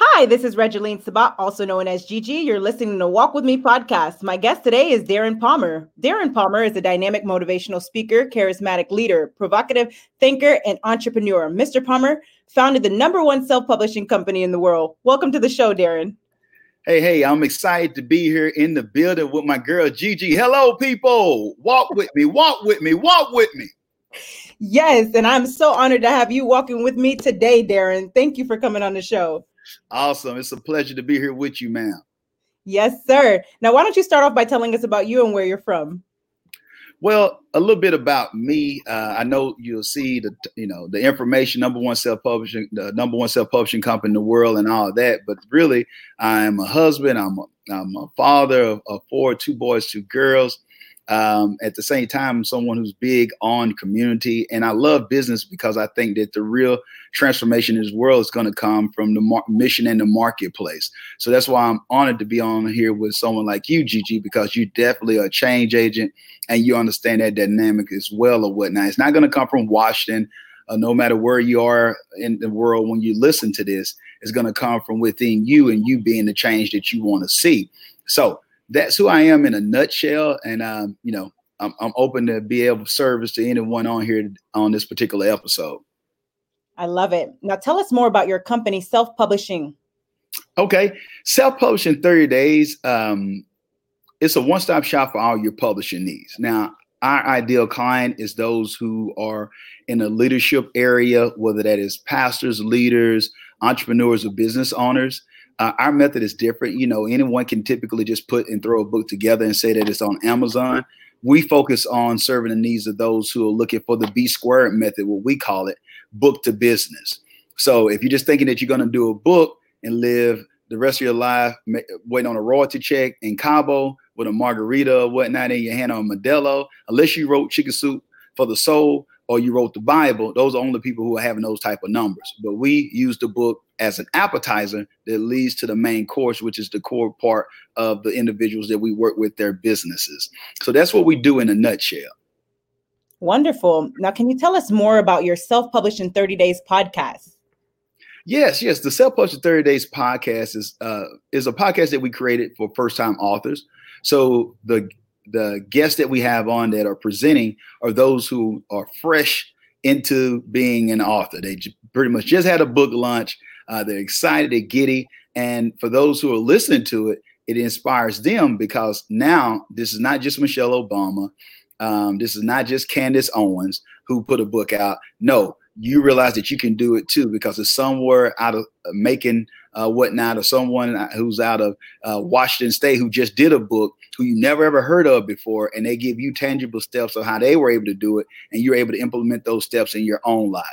Hi, this is Regeline Sabat, also known as Gigi. You're listening to Walk With Me podcast. My guest today is Darren Palmer. Darren Palmer is a dynamic motivational speaker, charismatic leader, provocative thinker, and entrepreneur. Mr. Palmer founded the number one self publishing company in the world. Welcome to the show, Darren. Hey, hey, I'm excited to be here in the building with my girl Gigi. Hello, people. Walk with me, walk with me, walk with me. Yes, and I'm so honored to have you walking with me today, Darren. Thank you for coming on the show. Awesome. It's a pleasure to be here with you, ma'am. Yes, sir. Now, why don't you start off by telling us about you and where you're from? Well, a little bit about me. Uh, I know you'll see the you know the information. Number one self publishing, the number one self publishing company in the world, and all that. But really, I'm a husband. I'm a, I'm a father of, of four, two boys, two girls. Um, at the same time, I'm someone who's big on community, and I love business because I think that the real transformation in this world is going to come from the mar- mission and the marketplace. So that's why I'm honored to be on here with someone like you, Gigi, because you definitely are a change agent and you understand that dynamic as well or whatnot. It's not going to come from Washington. Uh, no matter where you are in the world when you listen to this, it's going to come from within you and you being the change that you want to see. So that's who I am in a nutshell. And um, you know, I'm, I'm open to be able to service to anyone on here on this particular episode. I love it. Now tell us more about your company, Self Publishing. Okay, Self Publishing 30 Days. Um, it's a one stop shop for all your publishing needs. Now, our ideal client is those who are in a leadership area, whether that is pastors, leaders, entrepreneurs, or business owners. Uh, our method is different. You know, anyone can typically just put and throw a book together and say that it's on Amazon. We focus on serving the needs of those who are looking for the B squared method, what we call it, book to business. So if you're just thinking that you're going to do a book and live the rest of your life waiting on a royalty check in Cabo with a margarita or whatnot in your hand on Modelo, unless you wrote Chicken Soup for the Soul or you wrote the Bible, those are only people who are having those type of numbers. But we use the book as an appetizer that leads to the main course, which is the core part of the individuals that we work with their businesses. So that's what we do in a nutshell. Wonderful. Now, can you tell us more about your self published in 30 days podcast? Yes, yes. The Self Published 30 Days podcast is uh, is a podcast that we created for first time authors. So the the guests that we have on that are presenting are those who are fresh into being an author. They pretty much just had a book launch. Uh, they're excited, they're giddy. And for those who are listening to it, it inspires them because now this is not just Michelle Obama. Um, this is not just Candace Owens who put a book out. No, you realize that you can do it too because it's somewhere out of uh, making uh, whatnot, or someone who's out of uh, Washington State who just did a book who you never ever heard of before, and they give you tangible steps of how they were able to do it, and you're able to implement those steps in your own life.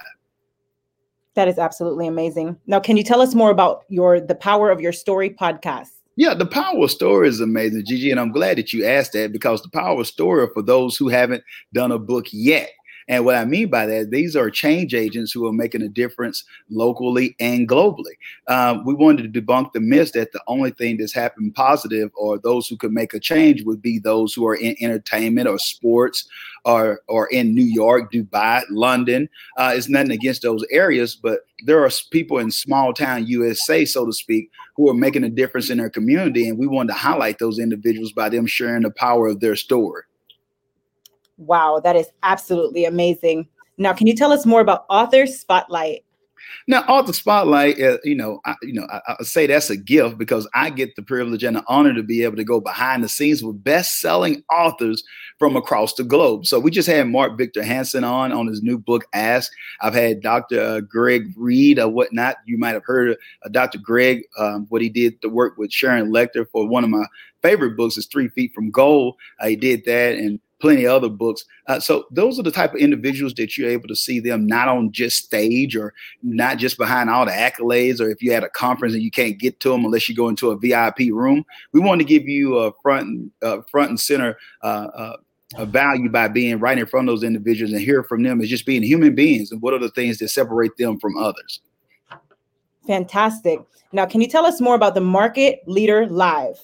That is absolutely amazing. Now, can you tell us more about your the power of your story podcast? Yeah, the power of story is amazing, Gigi, and I'm glad that you asked that because the power of story for those who haven't done a book yet and what I mean by that, these are change agents who are making a difference locally and globally. Um, we wanted to debunk the myth that the only thing that's happened positive or those who could make a change would be those who are in entertainment or sports or, or in New York, Dubai, London. Uh, it's nothing against those areas, but there are people in small town USA, so to speak, who are making a difference in their community. And we wanted to highlight those individuals by them sharing the power of their story. Wow, that is absolutely amazing. Now, can you tell us more about Author Spotlight? Now, author spotlight, uh, you know, I, you know, I, I, say that's a gift because I get the privilege and the honor to be able to go behind the scenes with best-selling authors from across the globe. So we just had Mark Victor Hansen on on his new book Ask. I've had Dr. Uh, Greg Reid or whatnot. You might have heard of uh, Dr. Greg, um, what he did to work with Sharon Lechter for one of my favorite books is Three Feet from Gold. I did that, and plenty of other books. Uh, so those are the type of individuals that you're able to see them not on just stage or not just behind all the accolades, or if you had a conference and you can't get to them unless you go into a VIP room. We want to give you a front uh, front and center. Uh, uh, a value by being right in front of those individuals and hear from them as just being human beings and what are the things that separate them from others. Fantastic. Now, can you tell us more about the Market Leader Live?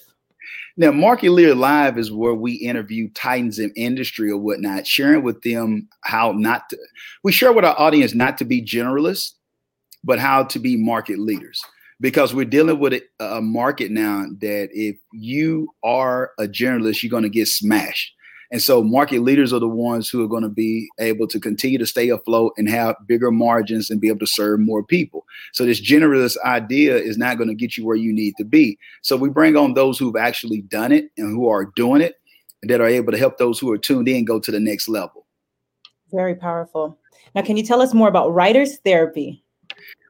Now, Market Leader Live is where we interview titans in industry or whatnot, sharing with them how not to. We share with our audience not to be generalists, but how to be market leaders. because we're dealing with a, market now that if you are a generalist, you're going to get smashed. And so market leaders are the ones who are going to be able to continue to stay afloat and have bigger margins and be able to serve more people. So this generalist idea is not going to get you where you need to be. So we bring on those who've actually done it and who are doing it that are able to help those who are tuned in go to the next level. Very powerful. Now, can you tell us more about writers therapy?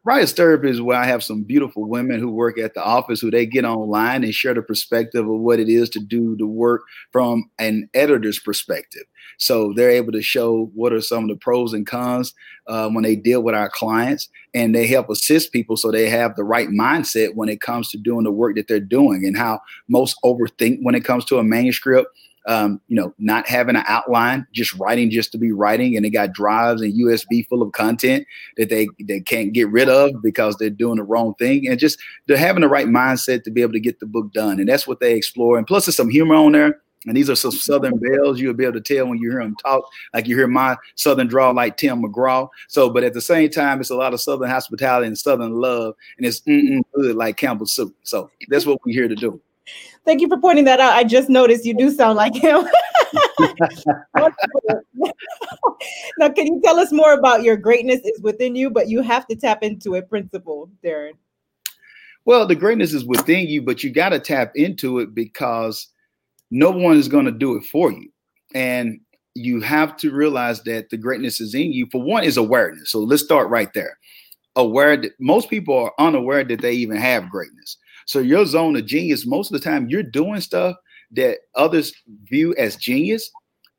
Writers Therapy is where I have some beautiful women who work at the office who they get online and share the perspective of what it is to do the work from an editor's perspective. So they're able to show what are some of the pros and cons uh, when they deal with our clients, and they help assist people so they have the right mindset when it comes to doing the work that they're doing and how most overthink when it comes to a manuscript um, you know, not having an outline, just writing just to be writing, and they got drives and USB full of content that they they can't get rid of because they're doing the wrong thing, and just they're having the right mindset to be able to get the book done, and that's what they explore. And plus, there's some humor on there. And these are some Southern belles you'll be able to tell when you hear them talk, like you hear my Southern draw like Tim McGraw. So, but at the same time, it's a lot of Southern hospitality and Southern love, and it's good like Campbell soup. So that's what we're here to do. Thank you for pointing that out. I just noticed you do sound like him. now, can you tell us more about your greatness is within you, but you have to tap into a principle, Darren? Well, the greatness is within you, but you got to tap into it because no one is going to do it for you. And you have to realize that the greatness is in you. For one, is awareness. So let's start right there. Aware that most people are unaware that they even have greatness. So your zone of genius, most of the time, you're doing stuff that others view as genius,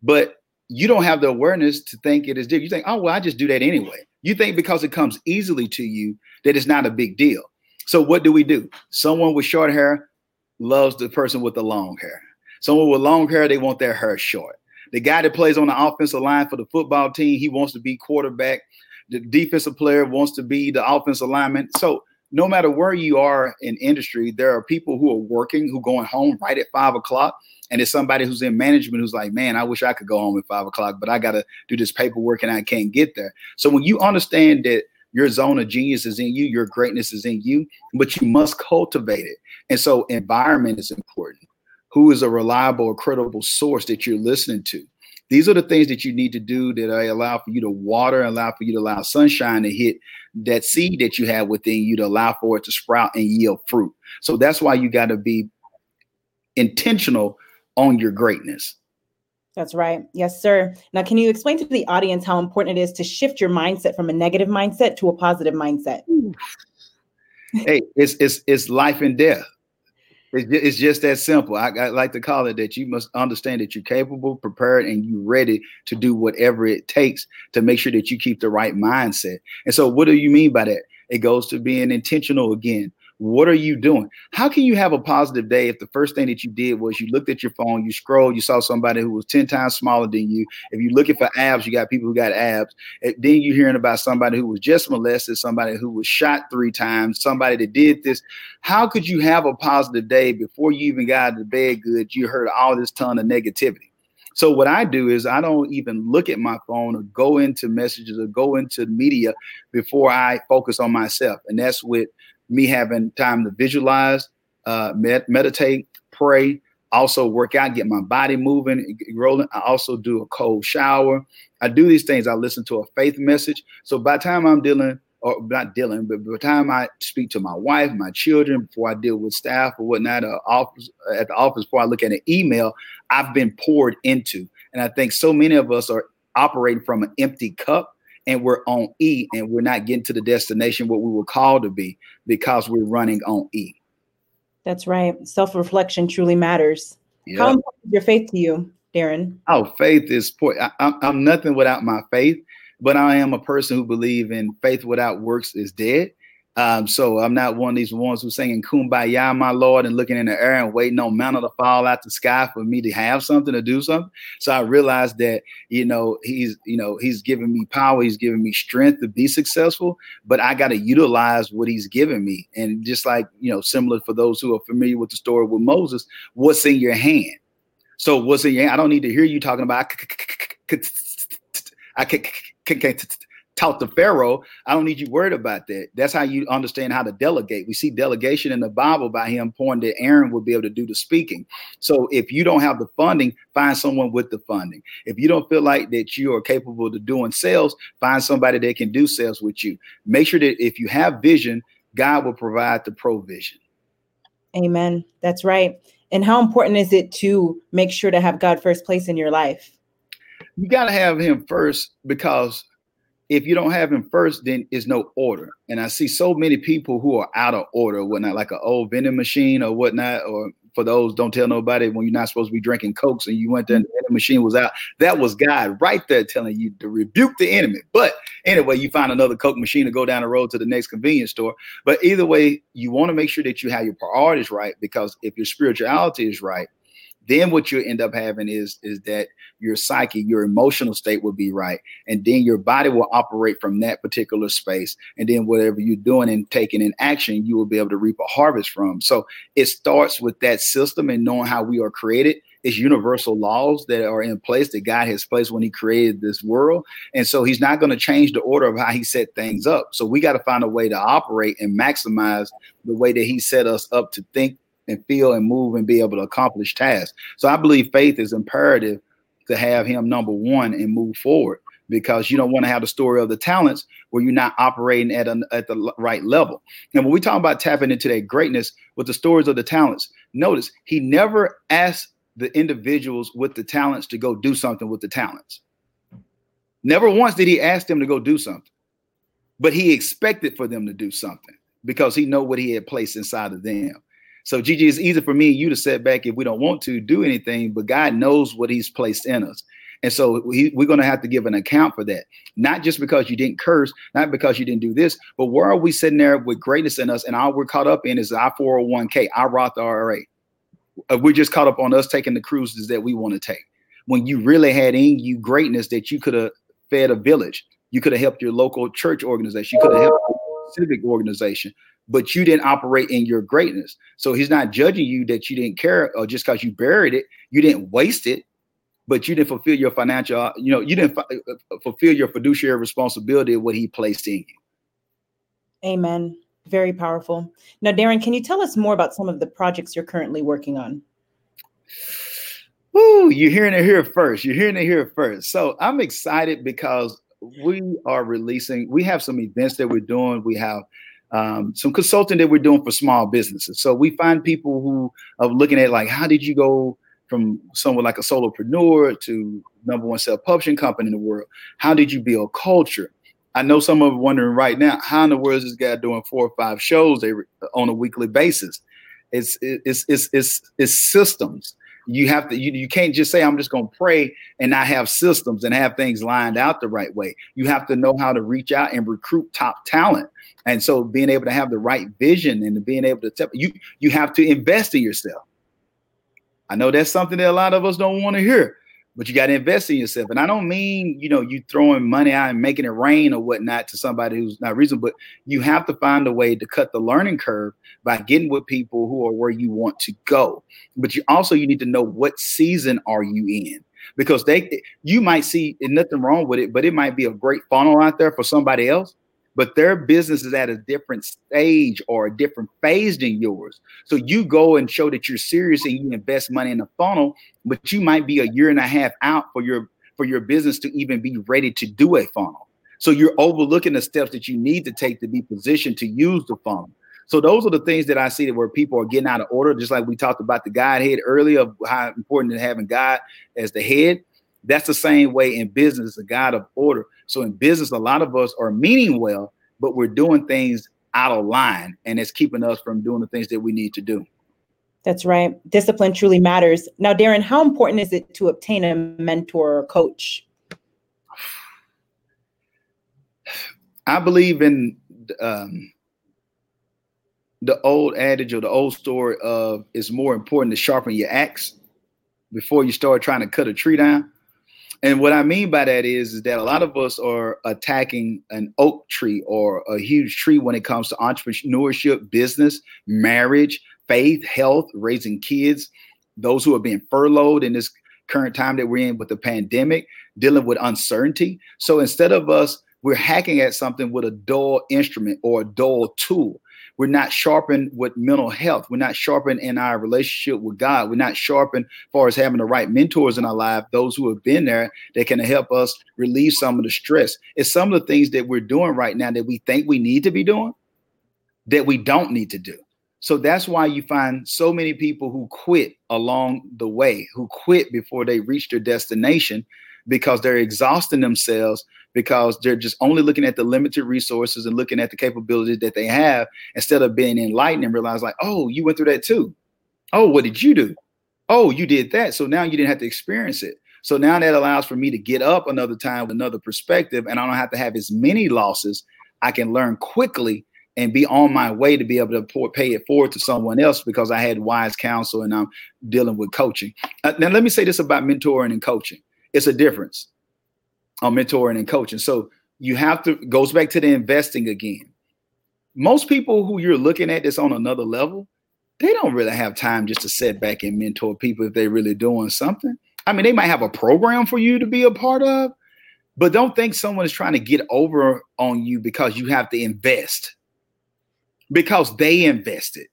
but you don't have the awareness to think it is different. You think, oh, well, I just do that anyway. You think because it comes easily to you that it's not a big deal. So what do we do? Someone with short hair loves the person with the long hair. Someone with long hair, they want their hair short. The guy that plays on the offensive line for the football team, he wants to be quarterback. The defensive player wants to be the offensive lineman. So no matter where you are in industry, there are people who are working who going home right at five o'clock. And it's somebody who's in management who's like, man, I wish I could go home at five o'clock, but I got to do this paperwork and I can't get there. So when you understand that your zone of genius is in you, your greatness is in you, but you must cultivate it. And so environment is important. Who is a reliable credible source that you're listening to? These are the things that you need to do that allow for you to water, allow for you to allow sunshine to hit that seed that you have within you to allow for it to sprout and yield fruit. So that's why you got to be intentional on your greatness. That's right. Yes, sir. Now, can you explain to the audience how important it is to shift your mindset from a negative mindset to a positive mindset? hey, it's it's it's life and death. It's just that simple. I, I, like to call it that you must understand that you're capable, prepared, and you're ready to do whatever it takes to make sure that you keep the right mindset. And so, what do you mean by that? It goes to being intentional again, what are you doing? How can you have a positive day if the first thing that you did was you looked at your phone, you scrolled, you saw somebody who was 10 times smaller than you? If you're looking for abs, you got people who got abs. Eh, then you're hearing about somebody who was just molested, somebody who was shot three times, somebody that did this. How could you have a positive day before you even got to bed good? You heard all this ton of negativity. So what I do is I don't even look at my phone or go into messages or go into media before I focus on myself. And that's with me having time to visualize, uh, med- meditate, pray, also work out, get my body moving, rolling. I also do a cold shower. I do these things. I listen to a faith message. So by the time I'm dealing, or not dealing, but by the time I speak to my wife, my children, before I deal with staff or whatnot, uh, office at the office, before I look at an email, I've been poured into. And I think so many of us are operating from an empty cup and we're on E and we're not getting to the destination what we were called to be because we're running on E. That's right. Self reflection truly matters. Yep. How important is your faith to you, Darren? Oh, faith is I, I'm nothing without my faith, but I am a person who believe in faith without works is dead. Um, so I'm not one of these ones who's singing "Kumbaya, my Lord" and looking in the air and waiting on manna to fall out the sky for me to have something to do something. So I realized that you know he's you know he's giving me power, he's giving me strength to be successful, but I got to utilize what he's given me. And just like you know, similar for those who are familiar with the story with Moses, what's in your hand? So what's in your hand? I don't need to hear you talking about. I can't taught the Pharaoh, I don't need you worried about that. That's how you understand how to delegate. We see delegation in the Bible by him pointing that Aaron would be able to do the speaking. So if you don't have the funding, find someone with the funding. If you don't feel like that you are capable of doing sales, find somebody that can do sales with you. Make sure that if you have vision, God will provide the provision. Amen. That's right. And how important is it to make sure to have God first place in your life? You got to have him first because if you don't have him first, then it's no order. And I see so many people who are out of order, whatnot, like an old vending machine or whatnot, or for those don't tell nobody when you're not supposed to be drinking cokes and you went there and the machine was out. That was God right there telling you to rebuke the enemy. But anyway, you find another coke machine to go down the road to the next convenience store. But either way, you want to make sure that you have your priorities right because if your spirituality is right, then what you end up having is is that your psyche your emotional state will be right and then your body will operate from that particular space and then whatever you're doing and taking in action you will be able to reap a harvest from so it starts with that system and knowing how we are created it's universal laws that are in place that God has placed when He created this world. And so He's not going to change the order of how He set things up. So we got to find a way to operate and maximize the way that He set us up to think and feel and move and be able to accomplish tasks. So I believe faith is imperative to have him number one and move forward because you don't want to have the story of the talents where you're not operating at, a, at the right level. And when we talk about tapping into that greatness with the stories of the talents, notice he never asked the individuals with the talents to go do something with the talents. Never once did he ask them to go do something, but he expected for them to do something because he know what he had placed inside of them. So, Gigi, it's easy for me and you to set back if we don't want to do anything, but God knows what He's placed in us. And so he, we're going to have to give an account for that. Not just because you didn't curse, not because you didn't do this, but where are we sitting there with greatness in us? And all we're caught up in is our 401k, our Roth IRA. Uh, we're just caught up on us taking the cruises that we want to take. When you really had in you greatness that you could have fed a village, you could have helped your local church organization, you could have helped civic organization, but you didn't operate in your greatness. So he's not judging you that you didn't care or just because you buried it, you didn't waste it, but you didn't fulfill your financial, you know, you didn't uh, uh, fulfill your fiduciary responsibility of what he placed in you. Amen. Very powerful. Now, Darren, can you tell us more about some of the projects you're currently working on? Ooh, you're hearing it here first. You're hearing it here first. So I'm excited because we are releasing, we have some events that we're doing. We have um, some consulting that we're doing for small businesses. So we find people who are looking at like, how did you go from someone like a solopreneur to number one self-publishing company in the world? How did you build culture? I know some of them wondering right now, how in the world is this guy doing four or five shows on a weekly basis? It's it's it's it's, it's systems. You have to you, you can't just say I'm just going to pray and not have systems and have things lined out the right way. You have to know how to reach out and recruit top talent. And so being able to have the right vision and being able to tell you, you have to invest in yourself. I know that's something that a lot of us don't want to hear, but you got to invest in yourself. And I don't mean, you know, you throwing money out and making it rain or whatnot to somebody who's not reasonable, but you have to find a way to cut the learning curve by getting with people who are where you want to go. But you also you need to know what season are you in because they you might see nothing wrong with it, but it might be a great funnel out there for somebody else but their business is at a different stage or a different phase than yours. So you go and show that you're serious and you invest money in the funnel, but you might be a year and a half out for your for your business to even be ready to do a funnel. So you're overlooking the steps that you need to take to be positioned to use the funnel. So those are the things that I see that where people are getting out of order, just like we talked about the Godhead earlier of how important is having God as the head. That's the same way in business, a God of order. So in business, a lot of us are meaning well, but we're doing things out of line, and it's keeping us from doing the things that we need to do. That's right. Discipline truly matters. Now, Darren, how important is it to obtain a mentor or coach? I believe in um, the old adage or the old story of it's more important to sharpen your axe before you start trying to cut a tree down. And what I mean by that is, is that a lot of us are attacking an oak tree or a huge tree when it comes to entrepreneurship, business, marriage, faith, health, raising kids, those who are being furloughed in this current time that we're in with the pandemic, dealing with uncertainty. So instead of us we're hacking at something with a dull instrument or a dull tool. We're not sharpened with mental health. We're not sharpened in our relationship with God. We're not sharpened as far as having the right mentors in our life, those who have been there that can help us relieve some of the stress. It's some of the things that we're doing right now that we think we need to be doing that we don't need to do. So that's why you find so many people who quit along the way, who quit before they reach their destination because they're exhausting themselves because they're just only looking at the limited resources and looking at the capabilities that they have instead of being enlightened and realize like, oh, you went through that too. Oh, what did you do? Oh, you did that. So now you didn't have to experience it. So now that allows for me to get up another time with another perspective, and I don't have to have as many losses. I can learn quickly and be on my way to be able to pay it forward to someone else because I had wise counsel and I'm dealing with coaching. Uh, now, let me say this about mentoring and coaching it's a difference on mentoring and coaching. So you have to goes back to the investing again. Most people who you're looking at this on another level, they don't really have time just to sit back and mentor people if they're really doing something. I mean, they might have a program for you to be a part of, but don't think someone is trying to get over on you because you have to invest because they invested.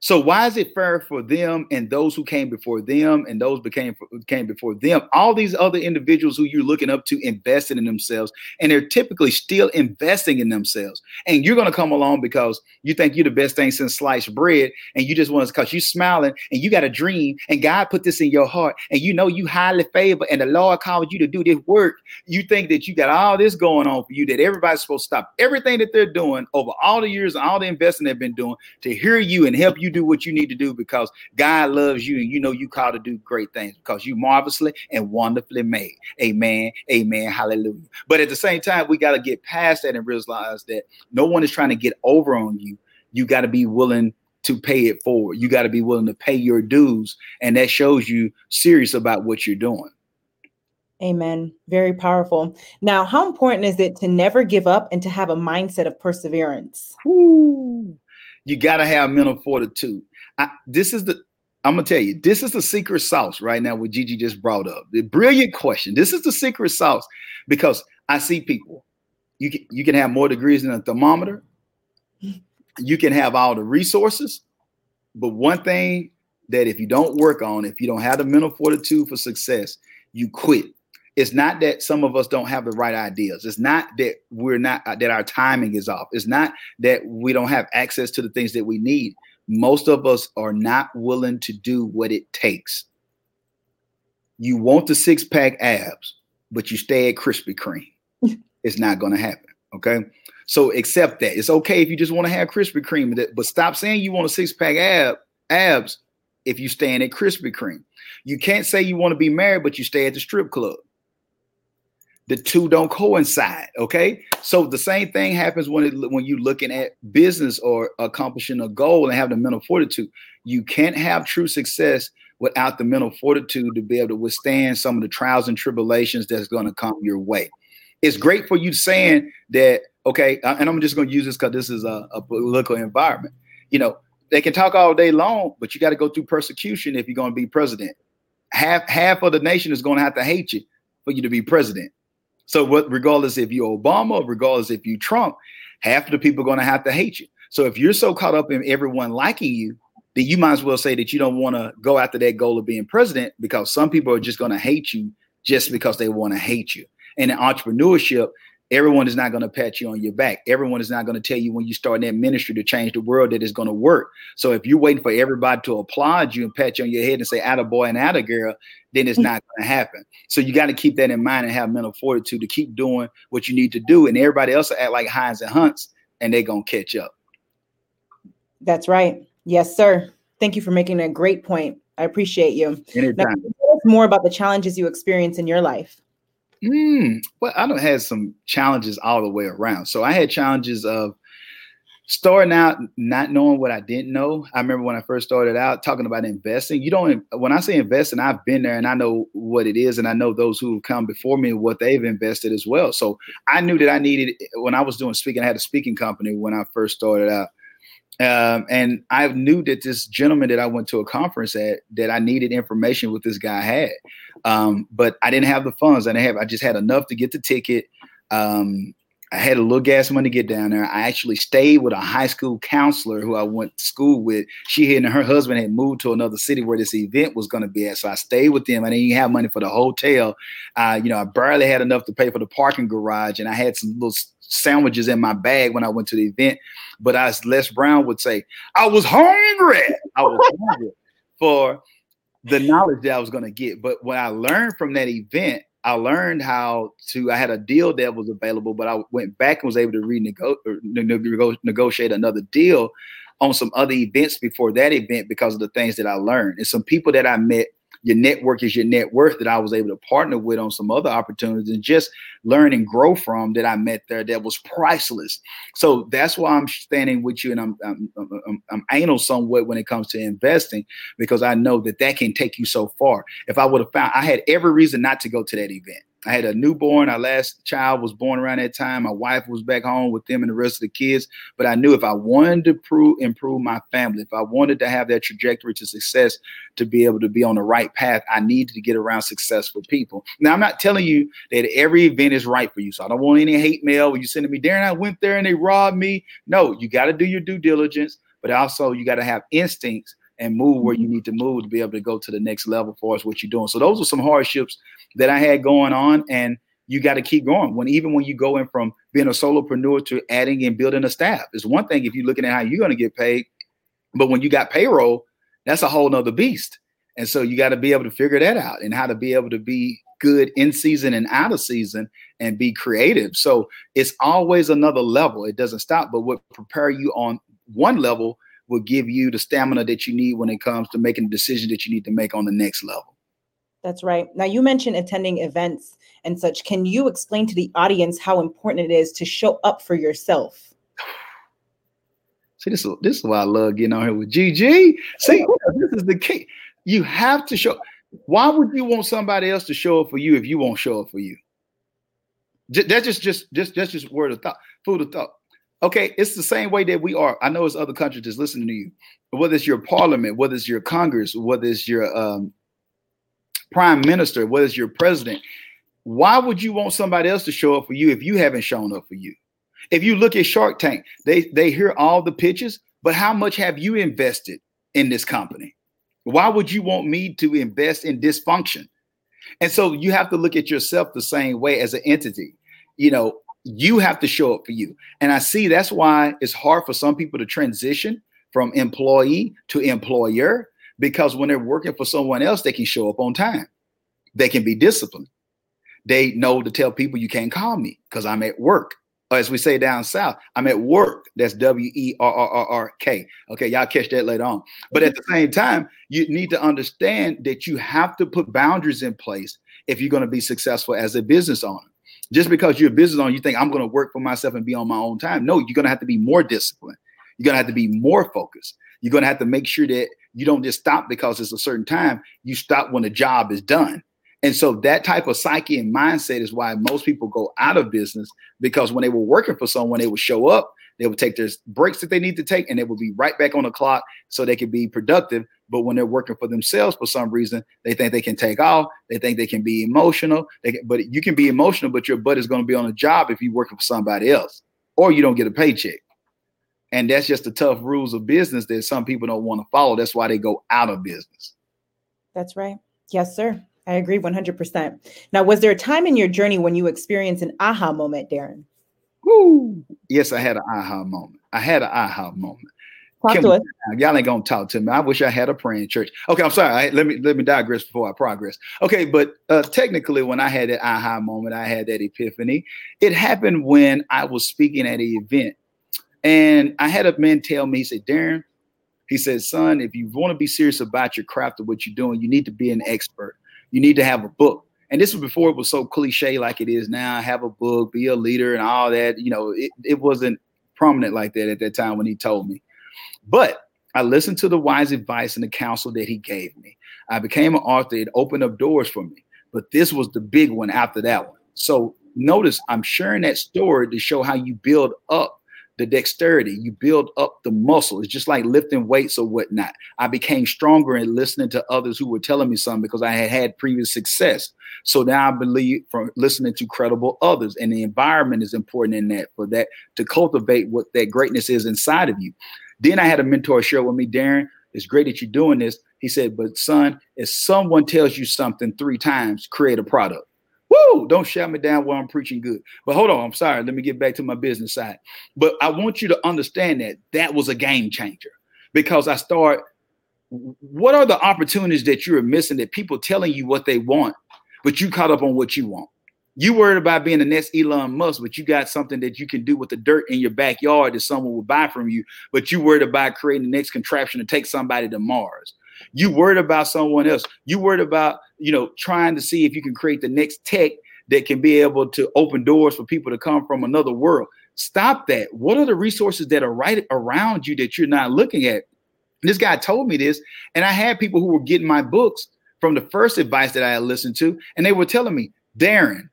So why is it fair for them and those who came before them and those became came before them? All these other individuals who you're looking up to invested in themselves, and they're typically still investing in themselves. And you're to come along because you think you're the best thing since sliced bread, and you just want to because you're smiling and you got a dream, and God put this in your heart, and you know you highly favored, and the Lord called you to do this work. You think that you got all this going on for you, that everybody's supposed to stop everything that they're doing over all the years and all the investing they've been doing to hear you and help you you do what you need to do because God loves you and you know you called to do great things because you marvelously and wonderfully made. Amen. Amen. Hallelujah. But at the same time, we got to get past that and realize that no one is trying to get over on you. You got to be willing to pay it forward. You got to be willing to pay your dues. And that shows you serious about what you're doing. Amen. Very powerful. Now, how important is it to never give up and to have a mindset of perseverance? Ooh you got to have mental fortitude. I, this is the I'm gonna tell you, this is the secret sauce right now. What Gigi just brought up, the brilliant question. This is the secret sauce because I see people. You can you can have more degrees than a thermometer. You can have all the resources, but one thing that if you don't work on, if you don't have the mental fortitude for success, you quit it's not that some of us don't have the right ideas. It's not that we're not uh, that our timing is off. It's not that we don't have access to the things that we need. Most of us are not willing to do what it takes. You want the six pack abs, but you stay at Krispy Kreme. it's not going to happen. Okay. So accept that. It's okay if you just want to have Krispy Kreme, but stop saying you want a six pack ab abs if you stand at Krispy Kreme. You can't say you want to be married, but you stay at the strip club the two don't coincide okay? So the same thing happens when it, when you're looking at business or accomplishing a goal and have the mental fortitude. You can't have true success without the mental fortitude to be able to withstand some of the trials and tribulations that's going to come your way. It's great for you saying that okay uh, and i'm just going to use this because this is a, a political environment. You know they can talk all day long but you got to go through persecution if you're going to be president. Half half of the nation is going to have to hate you for you to be president so what regardless if you're Obama, regardless if you Trump, half of the people are going to have to hate you. So if you're so caught up in everyone liking you, then you might as well say that you don't want to go after that goal of being president because some people are just going to hate you just because they want to hate you. And in entrepreneurship, Everyone is not going to pat you on your back. Everyone is not going to tell you when you start that ministry to change the world that it's going to work. So if you're waiting for everybody to applaud you and pat you on your head and say "atta boy" and "atta girl," then it's not going to happen. So you got to keep that in mind and have mental fortitude to keep doing what you need to do. And everybody else will act like Heinz and Hunt's, and they're going to catch up. That's right. Yes, sir. Thank you for making a great point. I appreciate you. Anytime. Now, tell us more about the challenges you experience in your life. Mm, well, I don't have some challenges all the way around. So I had challenges of starting out not knowing what I didn't know. I remember when I first started out talking about investing. You don't when I say investing, I've been there and I know what it is, and I know those who have come before me what they've invested as well. So I knew that I needed when I was doing speaking. I had a speaking company when I first started out. Um, and I knew that this gentleman that I went to a conference at that I needed information with this guy had, um, but I didn't have the funds. I didn't have. I just had enough to get the ticket. Um, I had a little gas money to get down there. I actually stayed with a high school counselor who I went to school with. She and her husband had moved to another city where this event was going to be at. So I stayed with them. I didn't even have money for the hotel. Uh, you know, I barely had enough to pay for the parking garage, and I had some little sandwiches in my bag when I went to the event. But as Les Brown would say, I was hungry. I was hungry for the knowledge that I was going to get. But what I learned from that event, I learned how to. I had a deal that was available, but I went back and was able to renegotiate negotiate another deal on some other events before that event because of the things that I learned and some people that I met your network is your net worth that I was able to partner with on some other opportunities and just learn and grow from that I met there that was priceless. So that's why I'm standing with you and I'm I'm, I'm, I'm anal somewhat when it comes to investing because I know that that can take you so far. If I would have found I had every reason not to go to that event. I had a newborn. Our last child was born around that time. My wife was back home with them and the rest of the kids. But I knew if I wanted to prove, improve my family, if I wanted to have that trajectory to success, to be able to be on the right path, I needed to get around successful people. Now, I'm not telling you that every event is right for you. So I don't want any hate mail when you sending me, Darren, I went there and they robbed me. No, you got to do your due diligence, but also you got to have instincts and move where you mm-hmm. need to move to be able to go to the next level for us what you're doing. So those are some hardships that I had going on and you got to keep going. When even when you go in from being a solopreneur to adding and building a staff, it's one thing if you're looking at how you're going to get paid, but when you got payroll, that's a whole nother beast. And so you got to be able to figure that out and how to be able to be good in season and out of season and be creative. So it's always another level. It doesn't stop, but what prepare you on one level will give you the stamina that you need when it comes to making the decision that you need to make on the next level. That's right. Now, you mentioned attending events and such. Can you explain to the audience how important it is to show up for yourself? See, this is, this is why I love getting on here with Gigi. See, this is the key. You have to show. Why would you want somebody else to show up for you if you won't show up for you? That's just just just that's just word of thought, food of thought. Okay, it's the same way that we are. I know it's other countries just listening to you. Whether it's your parliament, whether it's your Congress, whether it's your um, prime minister, whether it's your president, why would you want somebody else to show up for you if you haven't shown up for you? If you look at Shark Tank, they they hear all the pitches, but how much have you invested in this company? Why would you want me to invest in dysfunction? And so you have to look at yourself the same way as an entity. You know, you have to show up for you. And I see that's why it's hard for some people to transition from employee to employer because when they're working for someone else, they can show up on time. They can be disciplined. They know to tell people you can't call me because I'm at work. Or as we say down south, I'm at work. That's W E R R R R K. Okay, y'all catch that later on. But at the same time, you need to understand that you have to put boundaries in place if you're going to be successful as a business owner. Just because you're a business owner, you think I'm going to work for myself and be on my own time. No, you're going to have to be more disciplined. You're going to have to be more focused. You're going to have to make sure that you don't just stop because it's a certain time. You stop when the job is done. And so that type of psyche and mindset is why most people go out of business because when they were working for someone, they would show up, they would take their breaks that they need to take, and they would be right back on the clock so they could be productive. But when they're working for themselves for some reason, they think they can take off. They think they can be emotional. Can, but you can be emotional, but your butt is going to be on a job if you're working for somebody else, or you don't get a paycheck. And that's just the tough rules of business that some people don't want to follow. That's why they go out of business. That's right. Yes, sir. I agree 100%. Now, was there a time in your journey when you experienced an aha moment, Darren? Woo! Yes, I had an aha moment. I had an aha moment. Talk to us. Y'all ain't gonna talk to me. I wish I had a praying church. Okay, I'm sorry. I, let me let me digress before I progress. Okay, but uh, technically, when I had that aha moment, I had that epiphany. It happened when I was speaking at an event, and I had a man tell me, he said, "Darren," he said, "Son, if you want to be serious about your craft or what you're doing, you need to be an expert. You need to have a book." And this was before it was so cliche like it is now. Have a book, be a leader, and all that. You know, it, it wasn't prominent like that at that time when he told me. But I listened to the wise advice and the counsel that he gave me. I became an author. It opened up doors for me. But this was the big one after that one. So notice I'm sharing that story to show how you build up the dexterity, you build up the muscle. It's just like lifting weights or whatnot. I became stronger in listening to others who were telling me something because I had had previous success. So now I believe from listening to credible others, and the environment is important in that for that to cultivate what that greatness is inside of you. Then I had a mentor share with me, Darren. It's great that you're doing this. He said, but son, if someone tells you something three times, create a product. Woo! Don't shout me down while I'm preaching good. But hold on, I'm sorry. Let me get back to my business side. But I want you to understand that that was a game changer because I start. What are the opportunities that you're missing that people telling you what they want, but you caught up on what you want? You worried about being the next Elon Musk, but you got something that you can do with the dirt in your backyard that someone will buy from you. But you worried about creating the next contraption to take somebody to Mars. You worried about someone else. You worried about, you know, trying to see if you can create the next tech that can be able to open doors for people to come from another world. Stop that. What are the resources that are right around you that you're not looking at? This guy told me this, and I had people who were getting my books from the first advice that I had listened to, and they were telling me, Darren,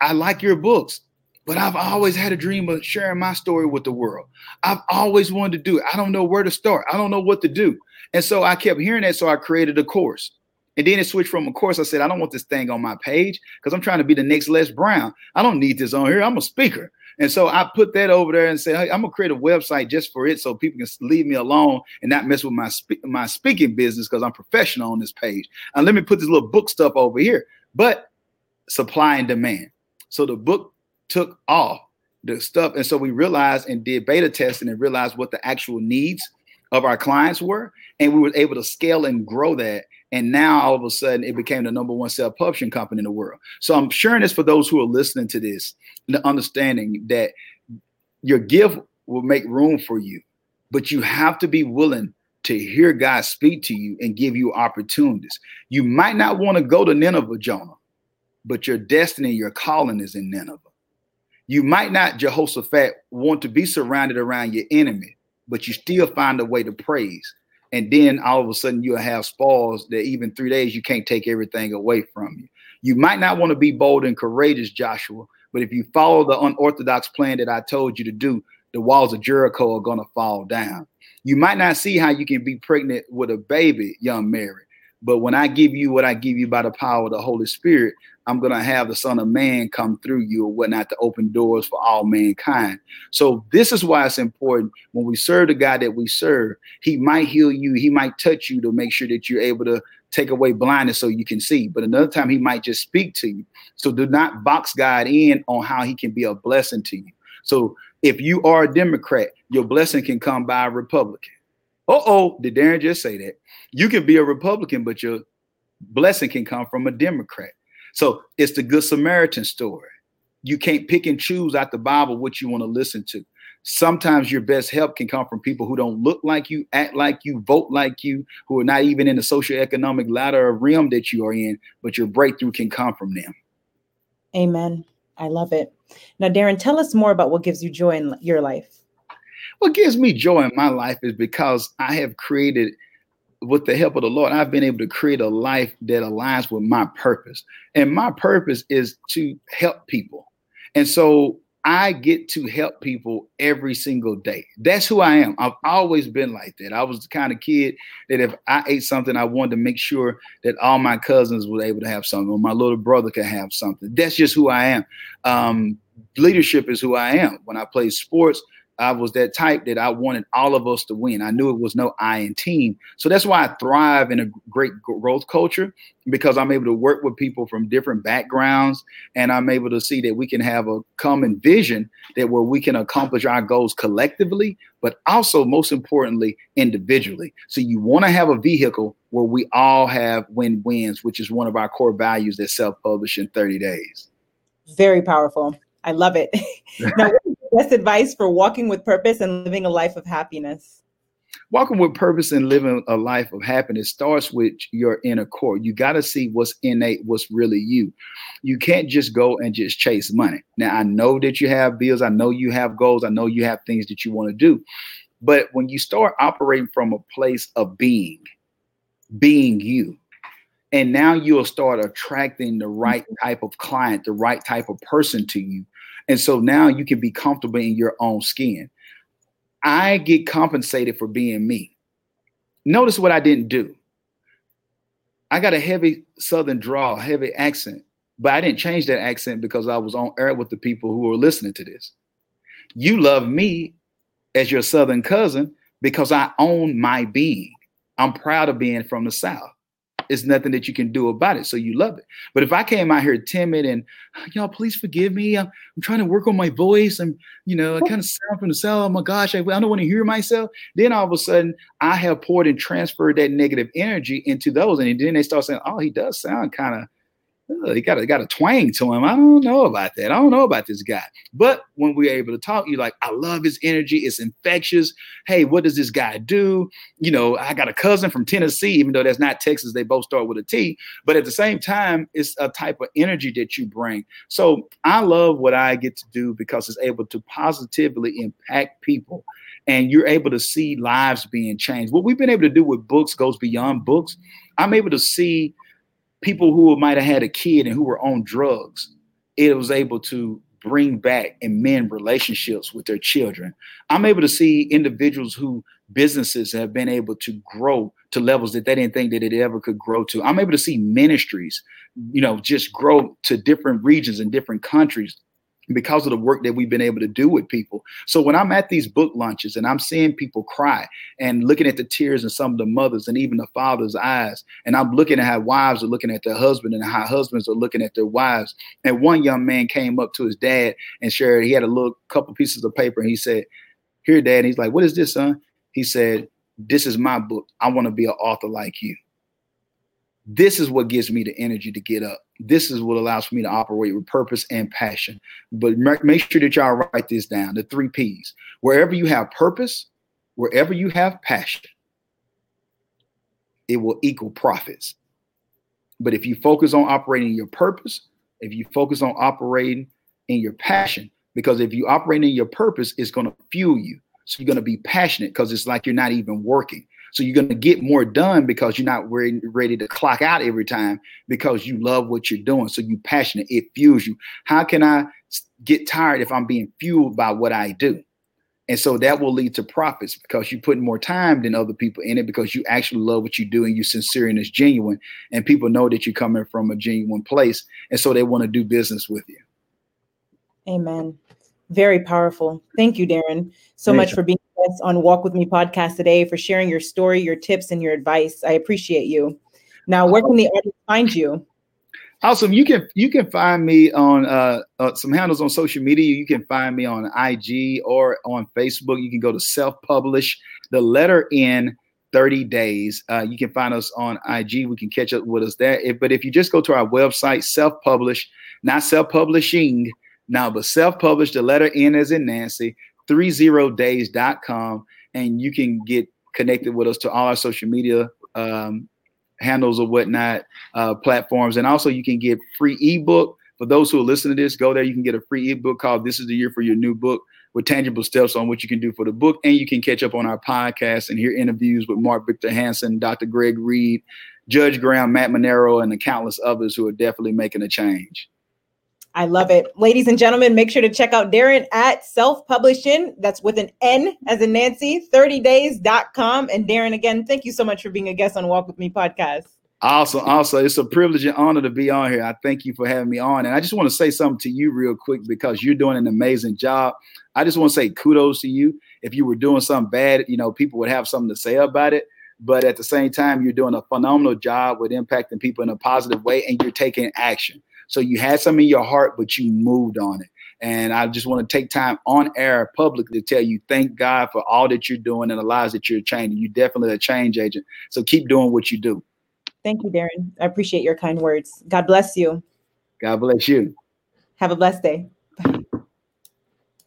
I like your books, but I've always had a dream of sharing my story with the world. I've always wanted to do it. I don't know where to start. I don't know what to do. And so I kept hearing that. So I created a course. And then it switched from a course. I said, I don't want this thing on my page because I'm trying to be the next Les Brown. I don't need this on here. I'm a speaker. And so I put that over there and said, hey, I'm gonna create a website just for it so people can leave me alone and not mess with my spe- my speaking business because I'm professional on this page. And let me put this little book stuff over here. But supply and demand. So the book took off the stuff. And so we realized and did beta testing and realized what the actual needs of our clients were. And we were able to scale and grow that. And now all of a sudden it became the number one self publishing company in the world. So I'm sharing this for those who are listening to this, the understanding that your gift will make room for you, but you have to be willing to hear God speak to you and give you opportunities. You might not want to go to Nineveh, Jonah but your destiny, your calling is in Nineveh. You might not, Jehoshaphat, want to be surrounded around your enemy, but you still find a way to praise. And then all of a sudden you'll have spoils that even three days you can't take everything away from you. You might not want to be bold and courageous, Joshua, but if you follow the unorthodox plan that I told you to do, the walls of Jericho are going to fall down. You might not see how you can be pregnant with a baby, young Mary, but when I give you what I give you by the power of the Holy Spirit, I'm going to have the Son of Man come through you or whatnot to open doors for all mankind. So, this is why it's important when we serve the God that we serve, He might heal you, He might touch you to make sure that you're able to take away blindness so you can see. But another time, He might just speak to you. So, do not box God in on how He can be a blessing to you. So, if you are a Democrat, your blessing can come by a Republican. Uh oh, did Darren just say that? You can be a Republican, but your blessing can come from a Democrat. So it's the Good Samaritan story. You can't pick and choose out the Bible what you want to listen to. Sometimes your best help can come from people who don't look like you, act like you, vote like you, who are not even in the socioeconomic ladder or realm that you are in, but your breakthrough can come from them. Amen. I love it. Now, Darren, tell us more about what gives you joy in your life. What gives me joy in my life is because I have created with the help of the Lord, I've been able to create a life that aligns with my purpose. And my purpose is to help people. And so I get to help people every single day. That's who I am. I've always been like that. I was the kind of kid that if I ate something, I wanted to make sure that all my cousins were able to have something, or my little brother could have something. That's just who I am. Um, leadership is who I am. When I play sports, I was that type that I wanted all of us to win. I knew it was no I in team. So that's why I thrive in a great growth culture because I'm able to work with people from different backgrounds and I'm able to see that we can have a common vision that where we can accomplish our goals collectively, but also most importantly, individually. So you want to have a vehicle where we all have win-wins, which is one of our core values that self-publish in 30 days. Very powerful. I love it. now, best advice for walking with purpose and living a life of happiness? Walking with purpose and living a life of happiness starts with your inner core. You got to see what's innate, what's really you. You can't just go and just chase money. Now, I know that you have bills. I know you have goals. I know you have things that you want to do. But when you start operating from a place of being, being you, and now you'll start attracting the right mm-hmm. type of client, the right type of person to you And so now you can be comfortable in your own skin. I get compensated for being me. Notice what I didn't do. I got a heavy Southern draw, heavy accent, but I didn't change that accent because I was on air with the people who were listening to this. You love me as your Southern cousin because I own my being. I'm proud of being from the South. It's nothing that you can do about it. So you love it. But if I came out here timid and y'all, please forgive me. I'm, I'm trying to work on my voice. I'm, you know, I kind of sound from the cell. Oh my gosh, I, I don't want to hear myself. Then all of a sudden, I have poured and transferred that negative energy into those. And then they start saying, oh, he does sound kind of Uh, he got a got a twang to him. I don't know about that. I don't know about this guy. But when we're able to talk, you're like, I love his energy. It's infectious. Hey, what does this guy do? You know, I got a cousin from Tennessee, even though that's not Texas. They both start with a T. But at the same time, it's a type of energy that you bring. So I love what I get to do because it's able to positively impact people. And you're able to see lives being changed. What we've been able to do with books goes beyond books. I'm able to see people who might have had a kid and who were on drugs, it was able to bring back and mend relationships with their children. I'm able to see individuals who businesses have been able to grow to levels that they didn't think that it ever could grow to. I'm able to see ministries, you know, just grow to different regions and different countries because of the work that we've been able to do with people. So when I'm at these book lunches and I'm seeing people cry and looking at the tears in some of the mothers and even the father's eyes, and I'm looking at how wives are looking at their husband and how husbands are looking at their wives. And one young man came up to his dad and shared, he had a little couple pieces of paper and he said, Here, dad. And he's like, What is this, son? He said, This is my book. I want to be an author like you. This is what gives me the energy to get up. This is what allows for me to operate with purpose and passion. But make sure that y'all write this down the three P's. Wherever you have purpose, wherever you have passion, it will equal profits. But if you focus on operating your purpose, if you focus on operating in your passion, because if you operate in your purpose, it's going to fuel you. So you're going to be passionate because it's like you're not even working. So you're going to get more done because you're not ready, ready to clock out every time because you love what you're doing. So you're passionate. It fuels you. How can I get tired if I'm being fueled by what I do? And so that will lead to profits because you put more time than other people in it because you actually love what you do and you're sincere and it's genuine. And people know that you're coming from a genuine place. And so they want to do business with you. Amen. Very powerful. Thank you, Darren, so much for being with us on Walk With Me podcast today, for sharing your story, your tips, and your advice. I appreciate you. Now, where can the audience find you? Awesome. You can you can find me on uh, uh, some handles on social media. You can find me on IG or on Facebook. You can go to self publish the letter in 30 days. Uh, you can find us on IG. We can catch up with us there. If, but if you just go to our website, self publish, not self publishing, now, but self published, the letter N as in Nancy, 30days.com. And you can get connected with us to all our social media um, handles or whatnot, uh, platforms. And also, you can get free ebook. For those who are listening to this, go there. You can get a free ebook called This is the Year for Your New Book with tangible steps on what you can do for the book. And you can catch up on our podcast and hear interviews with Mark Victor Hansen, Dr. Greg Reid, Judge Graham, Matt Monero, and the countless others who are definitely making a change. I love it. Ladies and gentlemen, make sure to check out Darren at Self Publishing. That's with an N as in Nancy, 30days.com. And Darren, again, thank you so much for being a guest on Walk With Me podcast. Awesome. Also, it's a privilege and honor to be on here. I thank you for having me on. And I just want to say something to you real quick because you're doing an amazing job. I just want to say kudos to you. If you were doing something bad, you know, people would have something to say about it. But at the same time, you're doing a phenomenal job with impacting people in a positive way and you're taking action. So you had some in your heart, but you moved on it. And I just want to take time on air publicly to tell you, thank God for all that you're doing and the lives that you're changing. You're definitely a change agent. So keep doing what you do. Thank you, Darren. I appreciate your kind words. God bless you. God bless you. Have a blessed day.